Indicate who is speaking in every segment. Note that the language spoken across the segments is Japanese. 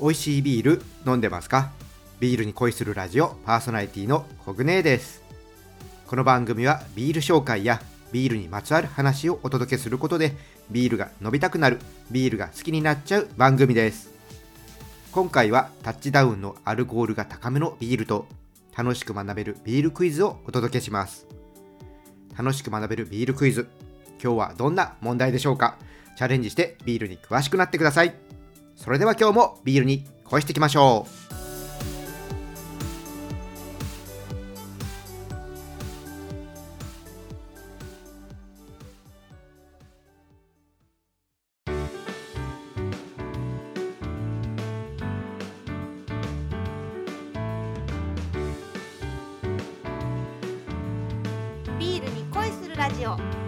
Speaker 1: 美味しいビール飲んでますか？ビールに恋するラジオパーソナリティのコグネです。この番組はビール紹介やビールにまつわる話をお届けすることでビールが飲みたくなるビールが好きになっちゃう番組です。今回はタッチダウンのアルコールが高めのビールと楽しく学べるビールクイズをお届けします。楽しく学べるビールクイズ今日はどんな問題でしょうか？チャレンジしてビールに詳しくなってください。それでは今日もビールに恋していきましょう。
Speaker 2: ビールに恋するラジオ。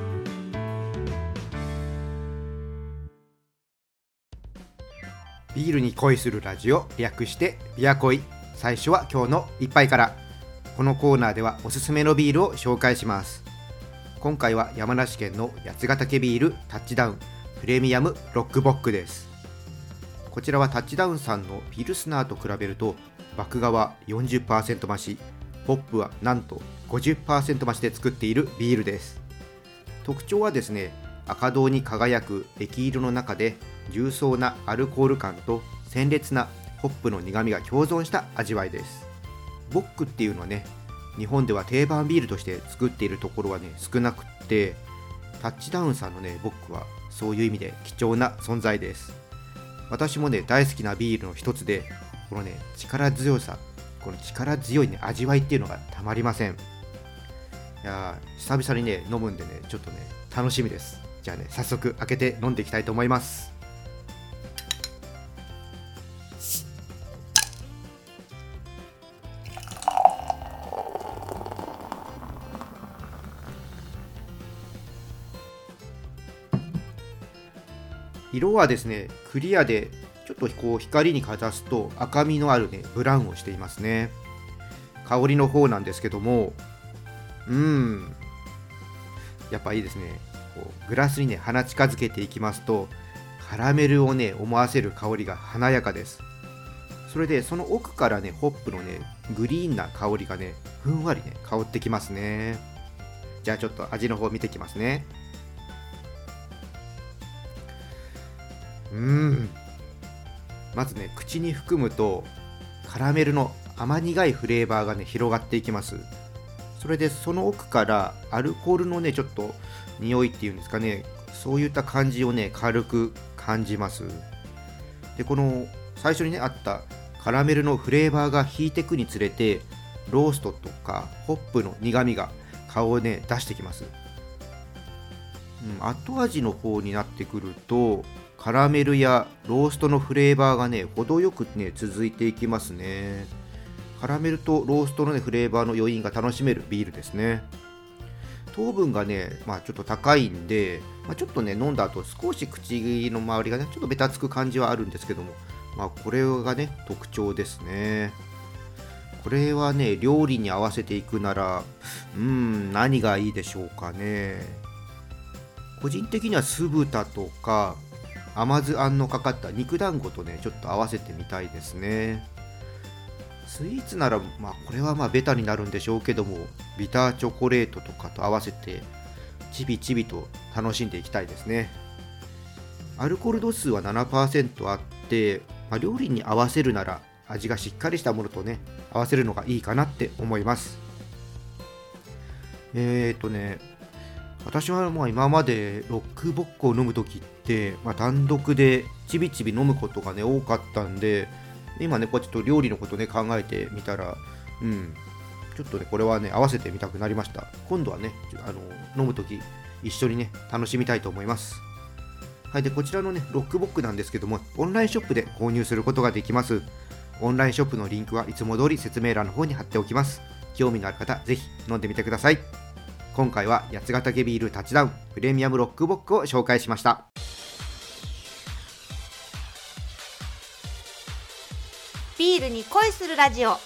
Speaker 1: ビールに恋するラジオ略してビア恋。最初は今日の一杯から。このコーナーではおすすめのビールを紹介します。今回は山梨県の八ヶ岳ビールタッチダウン。プレミアムロックボックです。こちらはタッチダウンさんのピルスナーと比べると麦芽は40%増しホップはなんと50%増しで作っているビールです。特徴はですね赤銅に輝く液色の中で重層なアルコール感と鮮烈なホップの苦みが共存した味わいです。ボックっていうのはね日本では定番ビールとして作っているところはね少なくってタッチダウンさんのねボックはそういう意味で貴重な存在です。私もね大好きなビールの一つでこのね力強さこの力強いね味わいっていうのがたまりません。いやー久々にね飲むんでねちょっとね楽しみです。じゃあね早速開けて飲んでいきたいと思います。色はですねクリアでちょっとこう光にかざすと赤みのあるねブラウンをしていますね。香りの方なんですけどもうん。やっぱいいですね。こうグラスにね鼻近づけていきますとカラメルをね思わせる香りが華やかです。それでその奥からねホップのねグリーンな香りがねふんわりね香ってきますね。じゃあちょっと味の方見てきますね。うん。まずね口に含むとカラメルの甘苦いフレーバーがね広がっていきます。それでその奥からアルコールのねちょっと匂いっていうんですかねそういった感じをね軽く感じます。でこの最初にねあったカラメルのフレーバーが引いてくにつれてローストとかホップの苦みが顔をね出してきます、うん、後味の方になってくるとカラメルやローストのフレーバーがね程よくね続いていきますね。カラメルとローストの、ね、フレーバーの余韻が楽しめるビールですね。糖分がね、まあ、ちょっと高いんで、まあ、ちょっとね飲んだ後少し口の周りがねちょっとベタつく感じはあるんですけどもまあこれがね特徴ですね。これはね料理に合わせていくならうん何がいいでしょうかね。個人的には酢豚とか甘酢あんのかかった肉団子とねちょっと合わせてみたいですね。スイーツならまあこれはまあベタになるんでしょうけどもビターチョコレートとかと合わせてちびちびと楽しんでいきたいですね。アルコール度数は7%あって、まあ、料理に合わせるなら味がしっかりしたものとね合わせるのがいいかなって思います。えーとね私はもう今までロックボックを飲む時って、まあ、単独でちびちび飲むことがね多かったんで今ねこうちょっと料理のことね考えてみたらうんちょっとねこれはね合わせてみたくなりました。今度はねあの飲む時一緒にね楽しみたいと思います。はいでこちらのねロックボックなんですけどもオンラインショップで購入することができます。オンラインショップのリンクはいつも通り説明欄の方に貼っておきます。興味のある方ぜひ飲んでみてください。今回は八ヶ岳ビールタッチダウンプレミアムロックボックを紹介しました。
Speaker 2: ビールに恋するラジオ。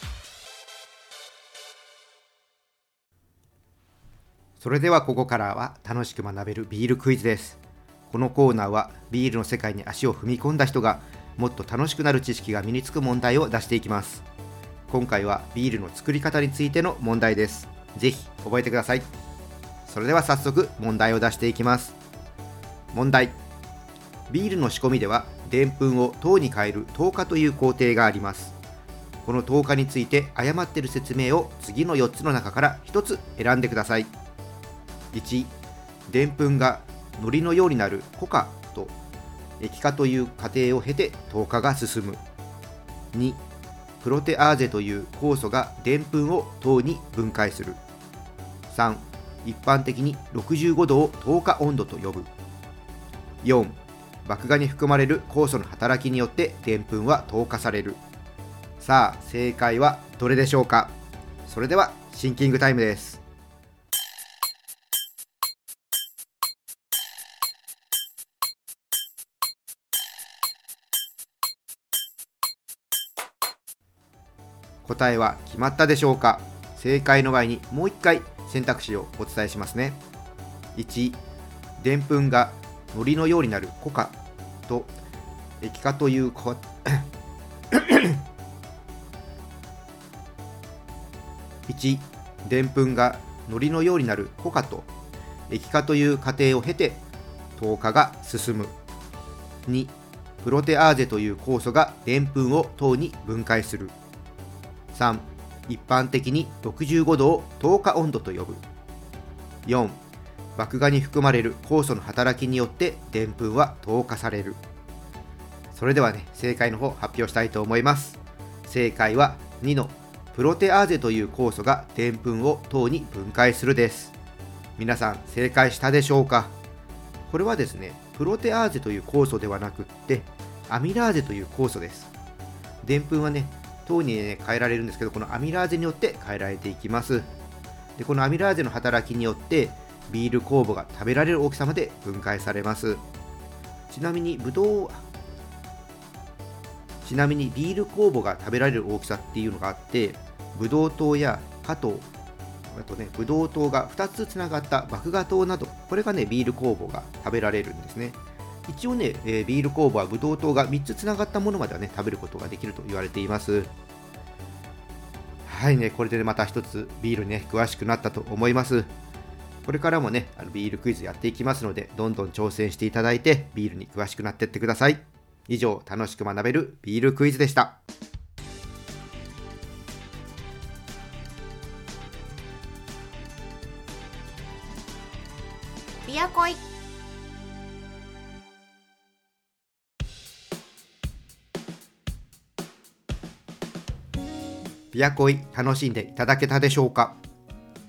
Speaker 1: それではここからは楽しく学べるビールクイズです。このコーナーはビールの世界に足を踏み込んだ人がもっと楽しくなる知識が身につく問題を出していきます。今回はビールの作り方についての問題です。ぜひ覚えてくださいそれでは早速問題を出していきます。問題。ビールの仕込みではでんぷんを糖に変える糖化という工程があります。この糖化について誤っている説明を次の4つの中から1つ選んでください。1でんぷんが海苔のようになるコカと液化という過程を経て糖化が進む。2プロテアーゼという酵素がでんぷんを糖に分解する。3一般的に65度を糖化温度と呼ぶ。4麦芽に含まれる酵素の働きによってでんぷんは糖化される。さあ正解はどれでしょうか？それではシンキングタイムです。答えは決まったでしょうか？正解の前にもう一回選択肢をお伝えしますね。1でんぷんが海苔のようになるコカと液化というこ1でんぷんが海苔のようになるコカと液化という過程を経て糖化が進む。2プロテアーゼという酵素がでんぷんを糖に分解する。3一般的に65度を糖化温度と呼ぶ。4麦芽に含まれる酵素の働きによってでんぷんは糖化される。それではね正解の方発表したいと思います。正解は2のプロテアーゼという酵素がでんぷんを糖に分解するです。皆さん正解したでしょうか？これはですねプロテアーゼという酵素ではなくってアミラーゼという酵素です。でんぷんはね糖に、ね、変えられるんですけどこのアミラーゼによって変えられていきます。でこのアミラーゼの働きによってビール酵母が食べられる大きさまで分解されます。ちなみにブドウちなみにビール酵母が食べられる大きさっていうのがあってブドウ糖や果糖あとねブドウ糖が2つつながった麦芽糖などこれがねビール酵母が食べられるんですね。一応ね、えー、ビール酵母はブドウ糖が3つつながったものまではね食べることができると言われています。はいねこれで、ね、また一つビールね詳しくなったと思います。これからもねあのビールクイズやっていきますのでどんどん挑戦していただいてビールに詳しくなってってください。以上楽しく学べるビールクイズでした。
Speaker 2: ビアコイ。
Speaker 1: ビアコイ楽しんでいただけたでしょうか？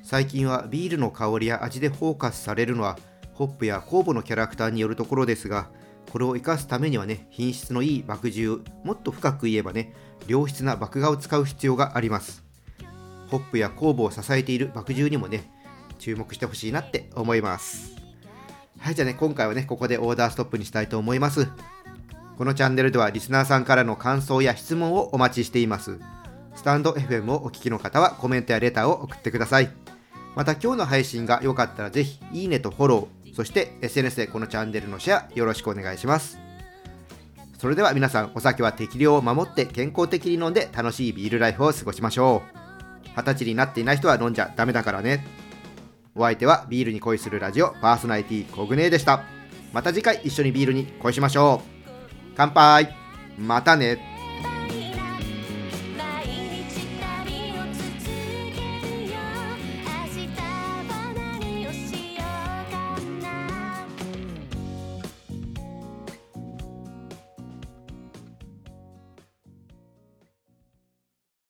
Speaker 1: 最近はビールの香りや味でフォーカスされるのはホップや酵母のキャラクターによるところですがこれを生かすためにはね品質のいい麦汁もっと深く言えばね良質な麦芽を使う必要があります。ホップや酵母を支えている麦汁にもね注目してほしいなって思います。はいじゃあね今回はねここでオーダーストップにしたいと思います。このチャンネルではリスナーさんからの感想や質問をお待ちしています。タンド FM をお聞きの方はコメントやレターを送ってください。また今日の配信が良かったらぜひいいねとフォローそして SNS でこのチャンネルのシェアよろしくお願いします。それでは皆さんお酒は適量を守って健康的に飲んで楽しいビールライフを過ごしましょう。二十歳になっていない人は飲んじゃダメだからね。お相手はビールに恋するラジオパーソナリティコグネでした。また次回一緒にビールに恋しましょう。乾杯。またね。